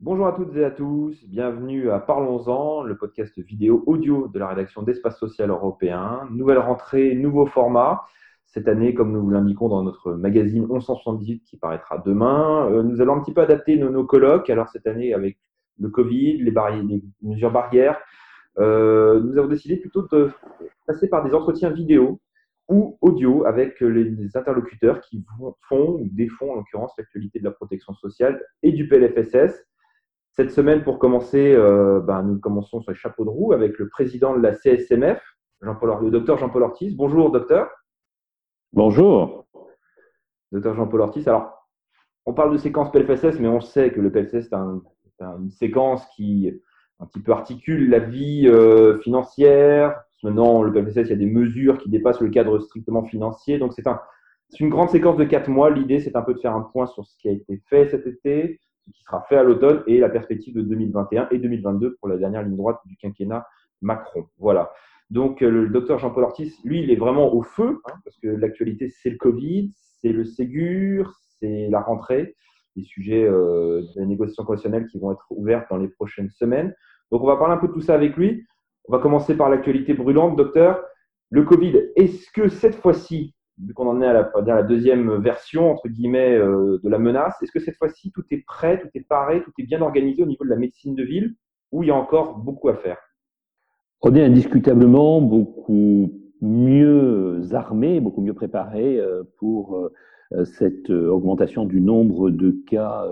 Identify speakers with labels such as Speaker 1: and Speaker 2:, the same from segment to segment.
Speaker 1: Bonjour à toutes et à tous, bienvenue à Parlons-en, le podcast vidéo audio de la rédaction d'Espace Social Européen. Nouvelle rentrée, nouveau format. Cette année, comme nous vous l'indiquons dans notre magazine 1178 qui paraîtra demain, euh, nous allons un petit peu adapter nos, colloques. Alors cette année, avec le Covid, les, les mesures barrières, euh, nous avons décidé plutôt de passer par des entretiens vidéo ou audio avec les interlocuteurs qui font ou défont en l'occurrence l'actualité de la protection sociale et du PLFSS. Cette semaine, pour commencer, euh, ben, nous commençons sur les chapeaux de roue avec le président de la CSMF, Jean-Paul, le docteur Jean-Paul Ortiz. Bonjour, docteur.
Speaker 2: Bonjour.
Speaker 1: Docteur Jean-Paul Ortiz. Alors, on parle de séquence PLFSS, mais on sait que le PLFSS est, un, une séquence qui un petit peu articule la vie euh, financière. Maintenant, le PLFSS, il y a des mesures qui dépassent le cadre strictement financier. Donc, c'est un, une grande séquence de quatre mois. L'idée, c'est un peu de faire un point sur ce qui a été fait cet été, qui sera fait à l'automne et la perspective de 2021 et 2022 pour la dernière ligne droite du quinquennat Macron. Voilà. Donc, euh, le docteur Jean-Paul Ortiz, lui, il est vraiment au feu, hein, parce que l'actualité, c'est le Covid, c'est le Ségur, c'est la rentrée, les sujets euh, de la négociation professionnelle qui vont être ouvertes dans les prochaines semaines. Donc, on va parler un peu de tout ça avec lui. On va commencer par l'actualité brûlante, docteur. Le Covid, est-ce que cette fois-ci, vu qu'on en est à la, deuxième version, entre guillemets, euh, de la menace, est-ce que cette fois-ci, tout est prêt, tout est paré, tout est bien organisé au niveau de la médecine de ville, ou il y a encore beaucoup à faire?
Speaker 2: On est indiscutablement beaucoup mieux armé, beaucoup mieux préparé euh, pour euh, cette augmentation du nombre de cas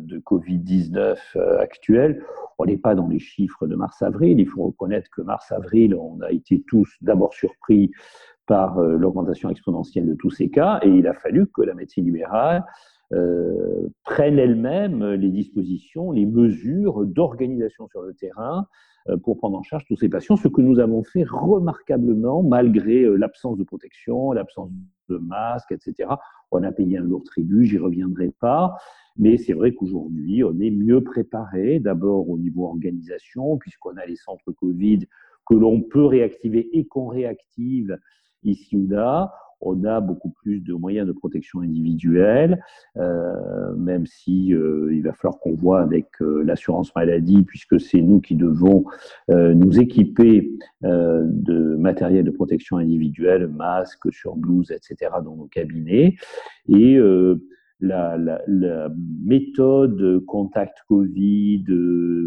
Speaker 2: de Covid-19 actuels. On n'est pas dans les chiffres de mars-avril. Il faut reconnaître que mars-avril, on a été tous d'abord surpris par euh, l'augmentation exponentielle de tous ces cas, et il a fallu que la médecine libérale euh, prenne elle-même les dispositions, les mesures d'organisation sur le terrain euh, pour prendre en charge tous ces patients, ce que nous avons fait remarquablement malgré euh, l'absence de protection, l'absence masques, etc. On a payé un lourd tribut, j'y reviendrai pas, mais c'est vrai qu'aujourd'hui, on est mieux préparé, d'abord au niveau organisation, puisqu'on a les centres Covid que l'on peut réactiver et qu'on réactive ici ou là. On a beaucoup plus de moyens de protection individuelle, euh, même si euh, il va falloir qu'on voit avec euh, l'assurance maladie, puisque c'est nous qui devons nous équiper de matériel de protection individuelle, masques, surblouses, etc., dans nos cabinets. Et la, la, la, méthode contact Covid,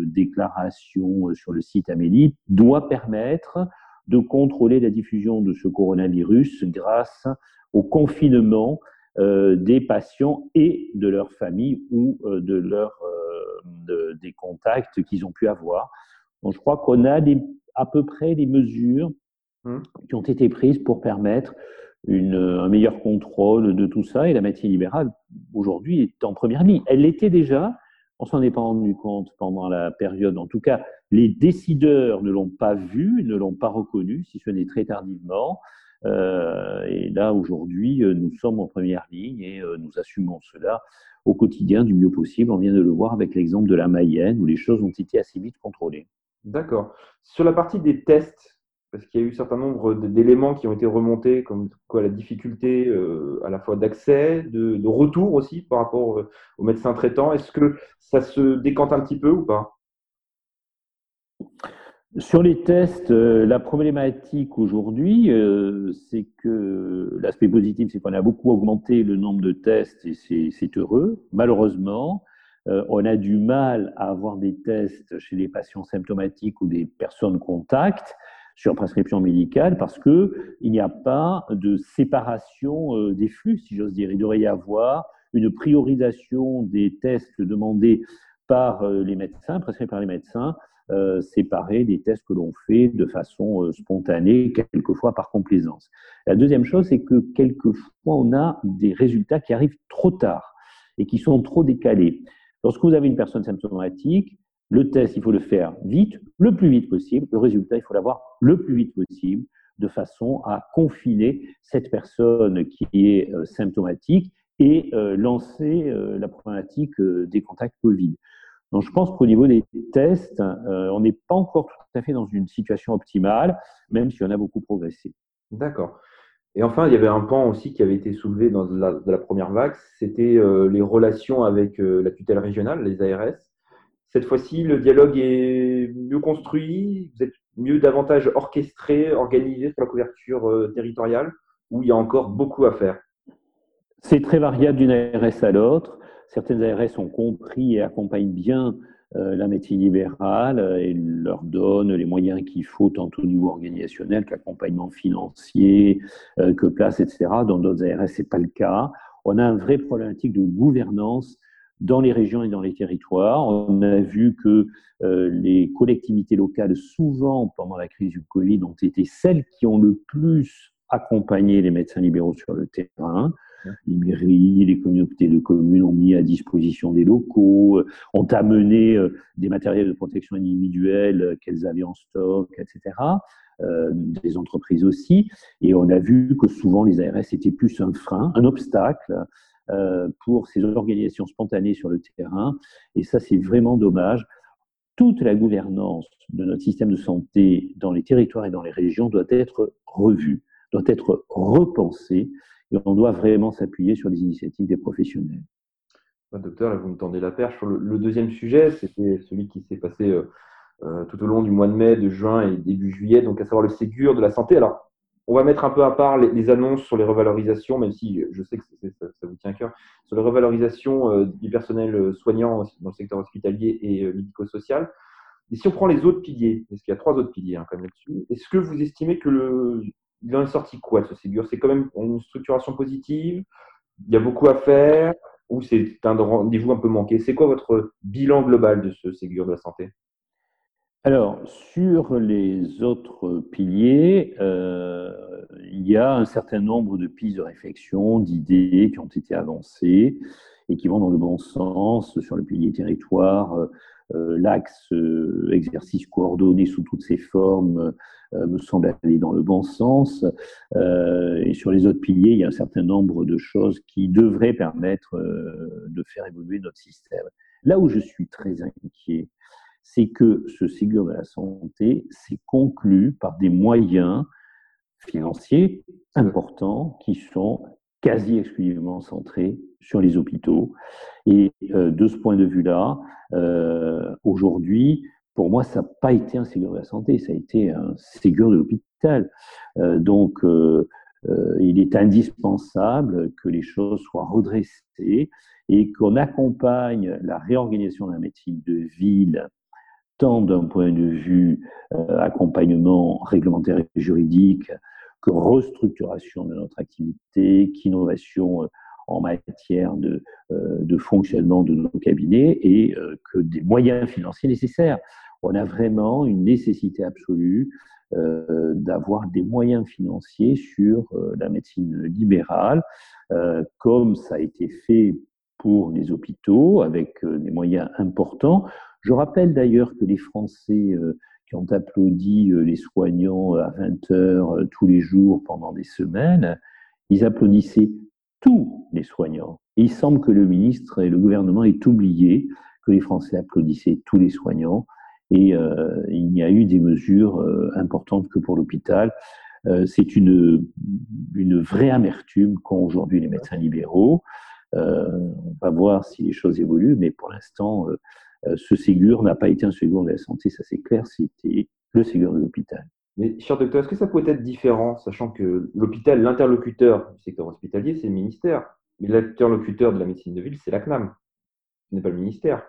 Speaker 2: déclaration sur le site Amélie, doit permettre de contrôler la diffusion de ce coronavirus grâce au confinement euh, des patients et de leur famille ou euh, de leur, euh, de, des contacts qu'ils ont pu avoir. Donc, je crois qu'on a des, à peu près les mesures mmh. qui ont été prises pour permettre une, un meilleur contrôle de tout ça. Et la médecine libérale, aujourd'hui, est en première ligne. Elle l'était déjà, on s'en est pas rendu compte pendant la période. En tout cas, les décideurs ne l'ont pas vu, ne l'ont pas reconnu, si ce n'est très tardivement. Euh, et là, aujourd'hui, euh, nous sommes en première ligne et euh, nous assumons cela au quotidien du mieux possible. On vient de le voir avec l'exemple de la Mayenne, où les choses ont été assez vite contrôlées.
Speaker 1: D'accord. Sur la partie des tests, parce qu'il y a eu un certain nombre d'éléments qui ont été remontés, comme quoi la difficulté euh, à la fois d'accès, de, retour aussi par rapport euh, aux médecins traitants. Est-ce que ça se décante un petit peu ou pas?
Speaker 2: Sur les tests, euh, la problématique aujourd'hui, c'est que l'aspect positif, c'est qu'on a beaucoup augmenté le nombre de tests et c'est heureux. Malheureusement, on a du mal à avoir des tests chez les patients symptomatiques ou des personnes contacts sur prescription médicale parce que il n'y a pas de séparation euh, des flux, si j'ose dire. Il devrait y avoir une priorisation des tests demandés par euh, les médecins, prescrits par les médecins, euh, séparés des tests que l'on fait de façon spontanée, quelquefois par complaisance. La deuxième chose, c'est que quelquefois, on a des résultats qui arrivent trop tard et qui sont trop décalés. Lorsque vous avez une personne symptomatique, le test, il faut le faire vite, le plus vite possible. Le résultat, il faut l'avoir le plus vite possible, de façon à confiner cette personne qui est euh, symptomatique et euh, lancer euh, la problématique des contacts Covid. Donc, je pense qu'au niveau des tests, on n'est pas encore tout à fait dans une situation optimale, même si on a beaucoup progressé.
Speaker 1: D'accord. Et enfin, il y avait un pan aussi qui avait été soulevé dans la, la première vague, c'était les relations avec la tutelle régionale, les ARS. Cette fois-ci, le dialogue est mieux construit, vous êtes mieux davantage orchestré, organisé sur la couverture euh, territoriale, où il y a encore beaucoup à faire.
Speaker 2: C'est très variable d'une ARS à l'autre. Certaines ARS ont compris et accompagnent bien euh, la médecine libérale euh, et leur donne les moyens qu'il faut tant au niveau organisationnel qu'accompagnement financier, que place, etc. Dans d'autres ARS, c'est pas le cas. On a un vrai problématique de gouvernance dans les régions et dans les territoires. On a vu que les collectivités locales, souvent pendant la crise du Covid, ont été celles qui ont le plus accompagné les médecins libéraux sur le terrain. Les mairies, les communautés de communes ont mis à disposition des locaux, euh, ont amené euh, des matériels de protection individuelle euh, qu'elles avaient en stock, etc. des entreprises aussi. Et on a vu que souvent les ARS étaient plus un frein, un obstacle pour ces organisations spontanées sur le terrain. Et ça, c'est vraiment dommage. Toute la gouvernance de notre système de santé dans les territoires et dans les régions doit être revue, doit être repensée on doit vraiment s'appuyer sur les initiatives des professionnels.
Speaker 1: Docteur, vous me tendez la perche sur le, deuxième sujet, c'était celui qui s'est passé euh, euh, tout au long du mois de mai, de juin et début juillet, donc à savoir le Ségur de la santé. Alors, on va mettre un peu à part les, annonces sur les revalorisations, même si je sais que ça, vous tient à cœur, sur les revalorisations euh, du personnel soignant dans le secteur hospitalier et médico-social. Et si on prend les autres piliers, parce qu'il y a trois autres piliers hein, là-dessus, est-ce que vous estimez que il en est sorti quoi ce Ségur? C'est quand même une structuration positive? Il y a beaucoup à faire? Ou c'est un rendez-vous un peu manqué? C'est quoi votre bilan global de ce Ségur de la santé?
Speaker 2: Alors, sur les autres piliers, euh, il y a un certain nombre de pistes de réflexion, d'idées qui ont été avancées et qui vont dans le bon sens sur le pilier territoire. Euh, euh, l'axe euh, exercice coordonné sous toutes ses formes me semble aller dans le bon sens. et sur les autres piliers, il y a un certain nombre de choses qui devraient permettre de faire évoluer notre système. Là où je suis très inquiet, c'est que ce Ségur de la santé s'est conclu par des moyens financiers importants qui sont quasi exclusivement centré sur les hôpitaux. Et euh, de ce point de vue-là, euh, aujourd'hui, pour moi, ça n'a pas été un Ségur de la santé, ça a été un Ségur de l'hôpital. Euh, donc, il est indispensable que les choses soient redressées et qu'on accompagne la réorganisation de la médecine de ville tant d'un point de vue accompagnement réglementaire et juridique que restructuration de notre activité, qu'innovation euh, en matière de, euh, de, fonctionnement de nos cabinets et euh, que des moyens financiers nécessaires. On a vraiment une nécessité absolue d'avoir des moyens financiers sur la médecine libérale, comme ça a été fait pour les hôpitaux, avec des moyens importants. Je rappelle d'ailleurs que les Français qui ont applaudi euh, les soignants à 20 heures euh, tous les jours pendant des semaines, ils applaudissaient tous les soignants. Il semble que le ministre et le gouvernement aient oublié que les Français applaudissaient tous les soignants. Et euh, il n'y a eu des mesures importantes que pour l'hôpital. c'est une, une vraie amertume qu'ont aujourd'hui les médecins libéraux. On va voir si les choses évoluent, mais pour l'instant, euh, ce Ségur n'a pas été un Ségur de la santé, ça c'est clair, c'était le Ségur de l'hôpital.
Speaker 1: Mais cher docteur, est-ce que ça peut être différent, sachant que l'hôpital, l'interlocuteur du secteur hospitalier, c'est le ministère, mais l'interlocuteur de la médecine de ville, c'est la CNAM, ce n'est pas le ministère.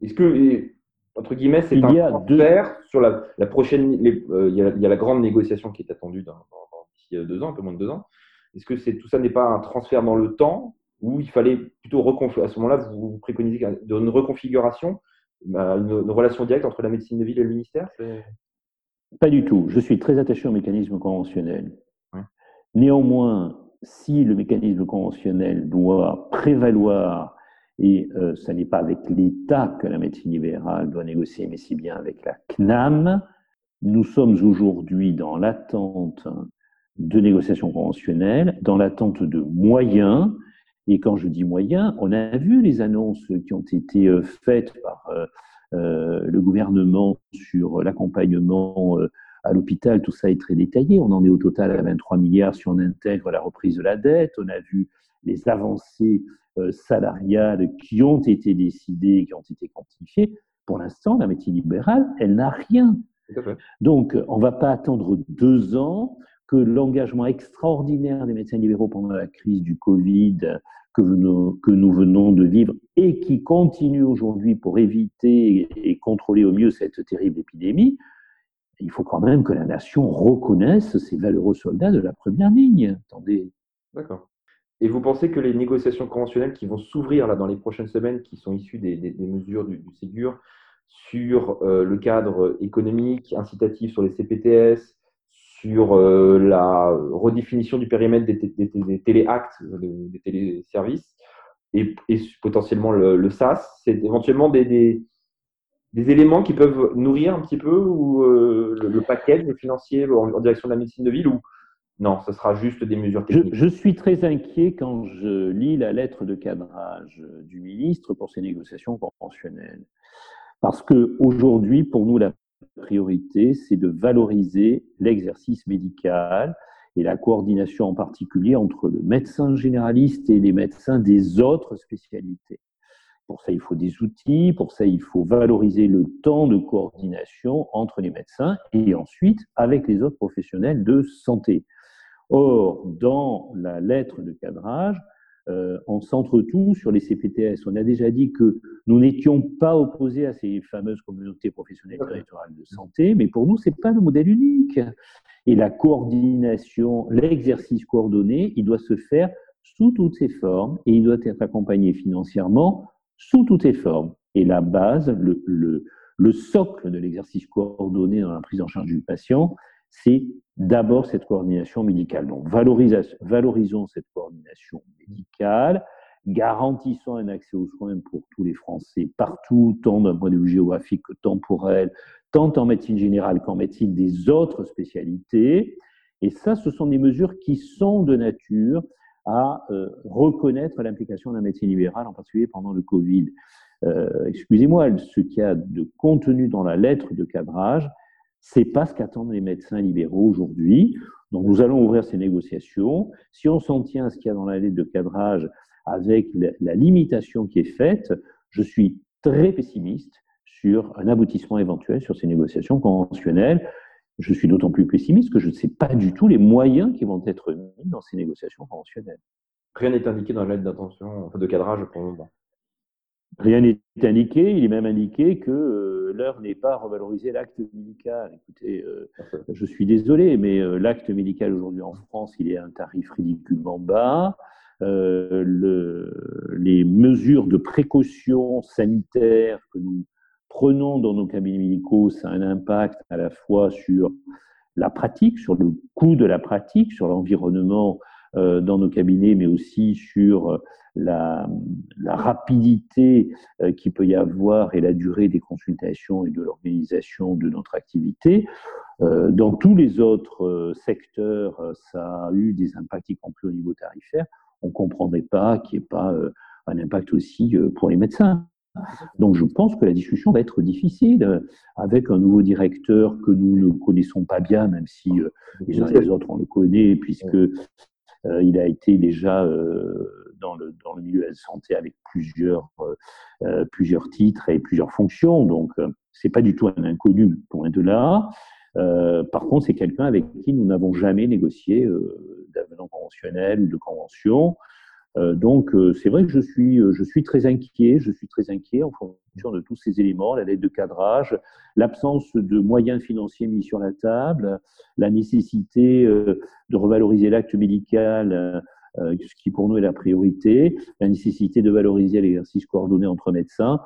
Speaker 1: Est-ce que, entre guillemets, c'est un transfert sur la, prochaine, euh, il, y a, la grande négociation qui est attendue d'ici deux ans, un peu moins de deux ans. Est-ce que c'est, tout ça n'est pas un transfert dans le temps où il fallait plutôt reconfigurer. À ce moment-là, vous, préconisez une reconfiguration, bah, une, relation directe entre la médecine de ville et le ministère
Speaker 2: Pas du tout. Je suis très attaché au mécanisme conventionnel. Néanmoins, si le mécanisme conventionnel doit prévaloir, et euh, ce n'est pas avec l'État que la médecine libérale doit négocier, mais c'est bien avec la CNAM, nous sommes aujourd'hui dans l'attente de négociations conventionnelles, dans l'attente de moyens et quand je dis moyens, on a vu les annonces qui ont été euh, faites par euh, euh, le gouvernement sur l'accompagnement à l'hôpital, tout ça est très détaillé. On en est au total à 23 milliards si on intègre la reprise de la dette. On a vu les avancées salariales qui ont été décidées, qui ont été quantifiées. Pour l'instant, la médecine libérale, elle n'a rien. Donc, on ne va pas attendre deux ans que l'engagement extraordinaire des médecins libéraux pendant la crise du Covid que nous, que nous venons de vivre et qui continue aujourd'hui pour éviter et contrôler au mieux cette terrible épidémie, il faut quand même que la nation reconnaisse ces valeureux soldats de la première ligne. Attendez.
Speaker 1: D'accord. Et vous pensez que les négociations conventionnelles qui vont s'ouvrir dans les prochaines semaines, qui sont issues des, mesures du, du, Ségur sur euh, le cadre économique, incitatif sur les CPTS, sur euh, la redéfinition du périmètre des, des, des téléactes, des téléservices, et, et potentiellement le, le SAS, c'est éventuellement des, des éléments qui peuvent nourrir un petit peu ou euh, le, paquet financier en, direction de la médecine de ville ou non, ce sera juste des mesures techniques
Speaker 2: je, suis très inquiet quand je lis la lettre de cadrage du ministre pour ces négociations conventionnelles. Parce que aujourd'hui, pour nous, la priorité, c'est de valoriser l'exercice médical et la coordination en particulier entre le médecin généraliste et les médecins des autres spécialités. Pour ça, il faut des outils, pour ça, il faut valoriser le temps de coordination entre les médecins et ensuite avec les autres professionnels de santé. Or, dans la lettre de cadrage, euh, on centre tout sur les CPTS. On a déjà dit que nous n'étions pas opposés à ces fameuses communautés professionnelles territoriales de santé, mais pour nous, ce n'est pas le modèle unique. Et la coordination, l'exercice coordonné, il doit se faire sous toutes ses formes et il doit être accompagné financièrement sous toutes ses formes. Et la base, le, le, le socle de l'exercice coordonné dans la prise en charge du patient, c'est d'abord cette coordination médicale. Donc, valorisons cette coordination médicale, garantissons un accès aux soins pour tous les Français partout, tant d'un point de vue géographique que temporel, tant en médecine générale qu'en médecine des autres spécialités. Et ça, ce sont des mesures qui sont de nature à euh, reconnaître l'implication de la médecine libérale, en particulier pendant le Covid. Euh, excusez-moi, ce qu'il y a de contenu dans la lettre de cadrage, c'est pas ce qu'attendent les médecins libéraux aujourd'hui. Donc nous allons ouvrir ces négociations. Si on s'en tient à ce qu'il y a dans la lettre de cadrage avec la, limitation qui est faite, je suis très pessimiste sur un aboutissement éventuel sur ces négociations conventionnelles. Je suis d'autant plus pessimiste que je ne sais pas du tout les moyens qui vont être mis dans ces négociations conventionnelles.
Speaker 1: Rien n'est indiqué dans la lettre d'intention, de cadrage pour le moment.
Speaker 2: Rien n'est indiqué. Il est même indiqué que euh, l'heure n'est pas à revaloriser l'acte médical. Écoutez, euh, je suis désolé, mais euh, l'acte médical aujourd'hui en France, il est à un tarif ridiculement bas. Le, les mesures de précaution sanitaire que nous prenons dans nos cabinets médicaux, ça a un impact à la fois sur la pratique, sur le coût de la pratique, sur l'environnement dans nos cabinets, mais aussi sur euh, la, la rapidité euh, qu'il peut y avoir et la durée des consultations et de l'organisation de notre activité. Dans tous les autres secteurs, ça a eu des impacts, y compris au niveau tarifaire. On ne comprendrait pas qu'il n'y ait pas un impact aussi pour les médecins. Donc je pense que la discussion va être difficile avec un nouveau directeur que nous ne connaissons pas bien, même si les uns et les autres on le connaît, puisque euh, il a été déjà euh, dans le, dans le milieu de la santé avec plusieurs, euh, plusieurs titres et plusieurs fonctions. Donc, c'est pas du tout un inconnu, loin de là. par contre, c'est quelqu'un avec qui nous n'avons jamais négocié d'avenant conventionnel ou de convention. Euh, donc, euh, c'est vrai que je suis, euh, je suis très inquiet. Je suis très inquiet en fonction de tous ces éléments, la lettre de cadrage, l'absence de moyens financiers mis sur la table, la nécessité de revaloriser l'acte médical, ce qui pour nous est la priorité, la nécessité de valoriser l'exercice coordonné entre médecins.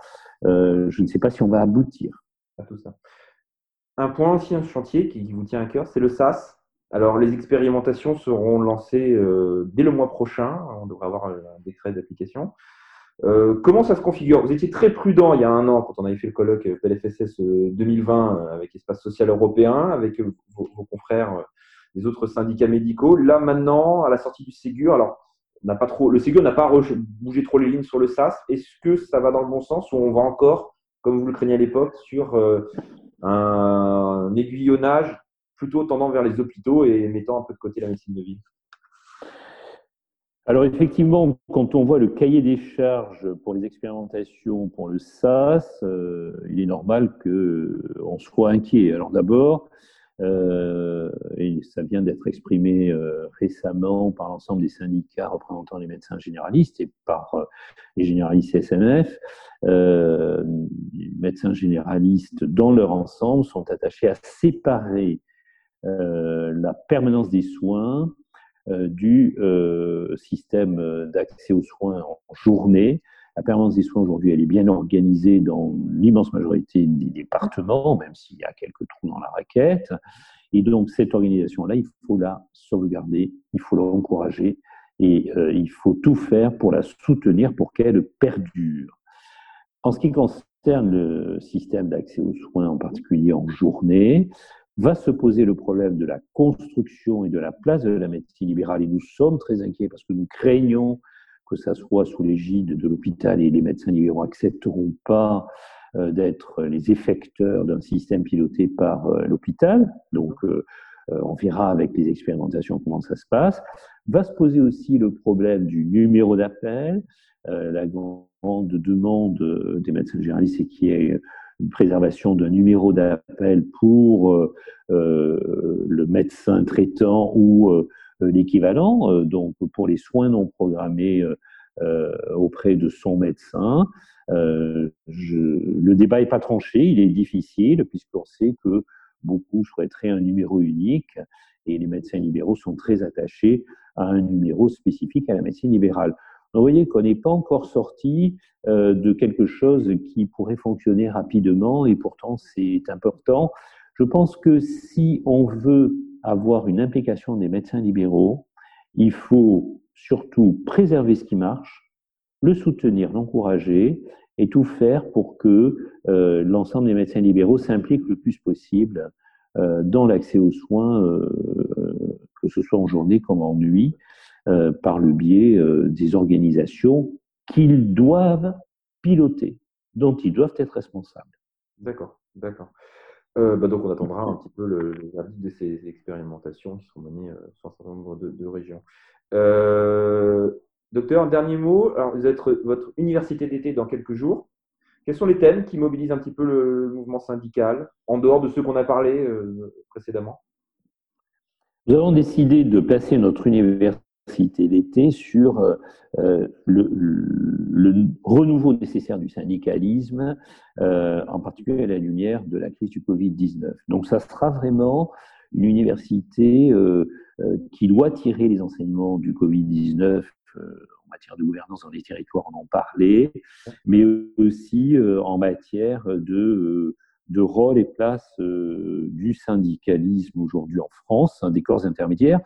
Speaker 2: je ne sais pas si on va aboutir
Speaker 1: à tout ça. Un point aussi, un chantier qui vous tient à cœur, c'est le SAS. Alors, les expérimentations seront lancées euh, dès le mois prochain. On devrait avoir un décret d'application. Euh, comment ça se configure? Vous étiez très prudent il y a un an quand on avait fait le colloque PLFSS 2020 euh, avec Espace Social Européen, avec vos, confrères des autres syndicats médicaux. Là, maintenant, à la sortie du Ségur, alors, n'a pas trop, le Ségur n'a pas bougé trop les lignes sur le SAS. Est-ce que ça va dans le bon sens ou on va encore, comme vous le craignez à l'époque, sur un aiguillonnage plutôt tendant vers les hôpitaux et mettant un peu de côté la médecine de ville
Speaker 2: alors effectivement, quand on voit le cahier des charges pour les expérimentations pour le SAS, euh, il est normal qu'on soit inquiet. Alors d'abord, euh, et ça vient d'être exprimé euh, récemment par l'ensemble des syndicats représentant les médecins généralistes et par les généralistes SNF, les médecins généralistes dans leur ensemble sont attachés à séparer la permanence des soins euh, du euh, système d'accès aux soins en journée. La permanence des soins aujourd'hui, elle est bien organisée dans l'immense majorité des départements, même s'il y a quelques trous dans la raquette. Et donc, cette organisation-là, il faut la sauvegarder, il faut l'encourager et euh, il faut tout faire pour la soutenir pour qu'elle perdure. En ce qui concerne le système d'accès aux soins, en particulier en journée, va se poser le problème de la construction et de la place de la médecine libérale. Et nous sommes très inquiets parce que nous craignons que ça soit sous l'égide de l'hôpital et les médecins libéraux accepteront pas euh, d'être les effecteurs d'un système piloté par euh, l'hôpital. Donc, euh, on verra avec les expérimentations comment ça se passe. Va se poser aussi le problème du numéro d'appel. la grande demande des médecins généralistes, c'est qu'il y ait une préservation d'un numéro d'appel pour euh, euh, le médecin traitant ou euh, l'équivalent, donc pour les soins non programmés auprès de son médecin. le débat n'est pas tranché, il est difficile puisqu'on sait que beaucoup souhaiteraient un numéro unique et les médecins libéraux sont très attachés à un numéro spécifique à la médecine libérale. Vous voyez qu'on n'est pas encore sorti euh, de quelque chose qui pourrait fonctionner rapidement et pourtant c'est important. Je pense que si on veut avoir une implication des médecins libéraux, il faut surtout préserver ce qui marche, le soutenir, l'encourager et tout faire pour que euh, l'ensemble des médecins libéraux s'impliquent le plus possible euh, dans l'accès aux soins, que ce soit en journée comme en nuit, par le biais des organisations qu'ils doivent piloter, dont ils doivent être responsables.
Speaker 1: D'accord, d'accord. Euh, bah donc on attendra un petit peu le, verdict de ces expérimentations qui seront menées euh, sur un certain nombre de, régions. Euh, docteur, un dernier mot. Alors, vous êtes votre université d'été dans quelques jours. Quels sont les thèmes qui mobilisent un petit peu le, mouvement syndical, en dehors de ceux qu'on a parlé précédemment?
Speaker 2: Nous avons décidé de placer notre université l'été sur euh, euh, le, renouveau nécessaire du syndicalisme, euh, en particulier à la lumière de la crise du Covid-19. Donc ça sera vraiment une université qui doit tirer les enseignements du Covid-19 en matière de gouvernance dans les territoires, on en parlait, mais aussi en matière de de rôle et place du syndicalisme aujourd'hui en France, des corps intermédiaires.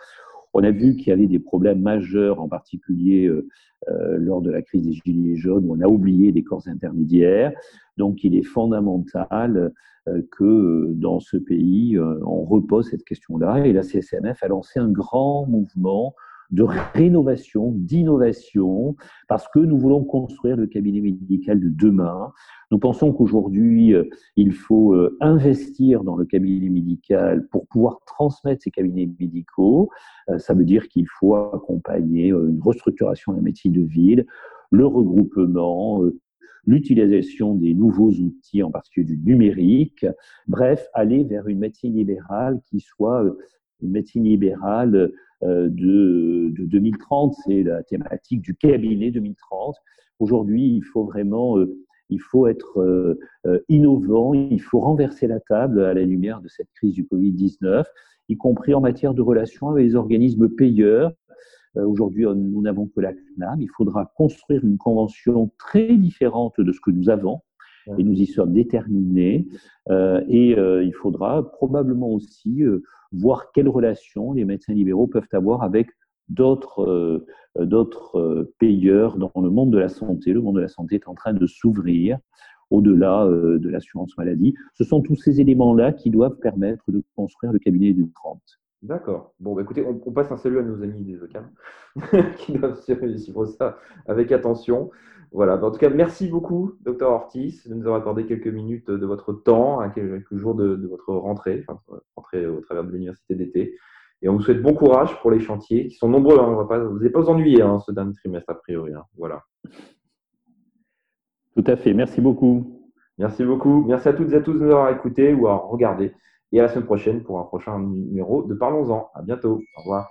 Speaker 2: On a vu qu'il y avait des problèmes majeurs, en particulier euh, euh, lors de la crise des Gilets jaunes, où on a oublié des corps intermédiaires. Donc, il est fondamental euh, que dans ce pays, on repose cette question-là. Et la CSMF a lancé un grand mouvement de rénovation, d'innovation, parce que nous voulons construire le cabinet médical de demain. Nous pensons qu'aujourd'hui, euh, il faut euh, investir dans le cabinet médical pour pouvoir transmettre ces cabinets médicaux. Euh, ça veut dire qu'il faut accompagner une restructuration de la médecine de ville, le regroupement, l'utilisation des nouveaux outils, en particulier du numérique, bref, aller vers une médecine libérale qui soit une médecine libérale euh, de, 2030, c'est la thématique du cabinet 2030. Aujourd'hui, il faut vraiment euh, il faut être euh, innovant, il faut renverser la table à la lumière de cette crise du Covid-19, y compris en matière de relations avec les organismes payeurs. Aujourd'hui, nous n'avons que la CNAM. Il faudra construire une convention très différente de ce que nous avons et nous y sommes déterminés. et il faudra probablement aussi voir quelles relations les médecins libéraux peuvent avoir avec d'autres euh, d'autres euh, payeurs dans le monde de la santé. Le monde de la santé est en train de s'ouvrir au-delà euh, de l'assurance maladie. Ce sont tous ces éléments-là qui doivent permettre de construire le cabinet du 30.
Speaker 1: D'accord. Bon, bah, écoutez, on, passe un salut à nos amis des OCAM qui doivent suivre ça avec attention. Voilà. Bah, en tout cas, merci beaucoup, docteur Ortiz, de nous avoir accordé quelques minutes de votre temps, hein, quelques jours de, votre rentrée, enfin, rentrée au travers de l'université d'été. Et on vous souhaite bon courage pour les chantiers, qui sont nombreux. Hein. on va pas, vous n'allez pas vous ennuyer hein, ce dernier trimestre, a priori. Voilà.
Speaker 2: Tout à fait. Merci beaucoup.
Speaker 1: Merci beaucoup. Merci à toutes et à tous de nous avoir écoutés ou à regarder et à la semaine prochaine pour un prochain numéro de Parlons-en. À bientôt. Au revoir.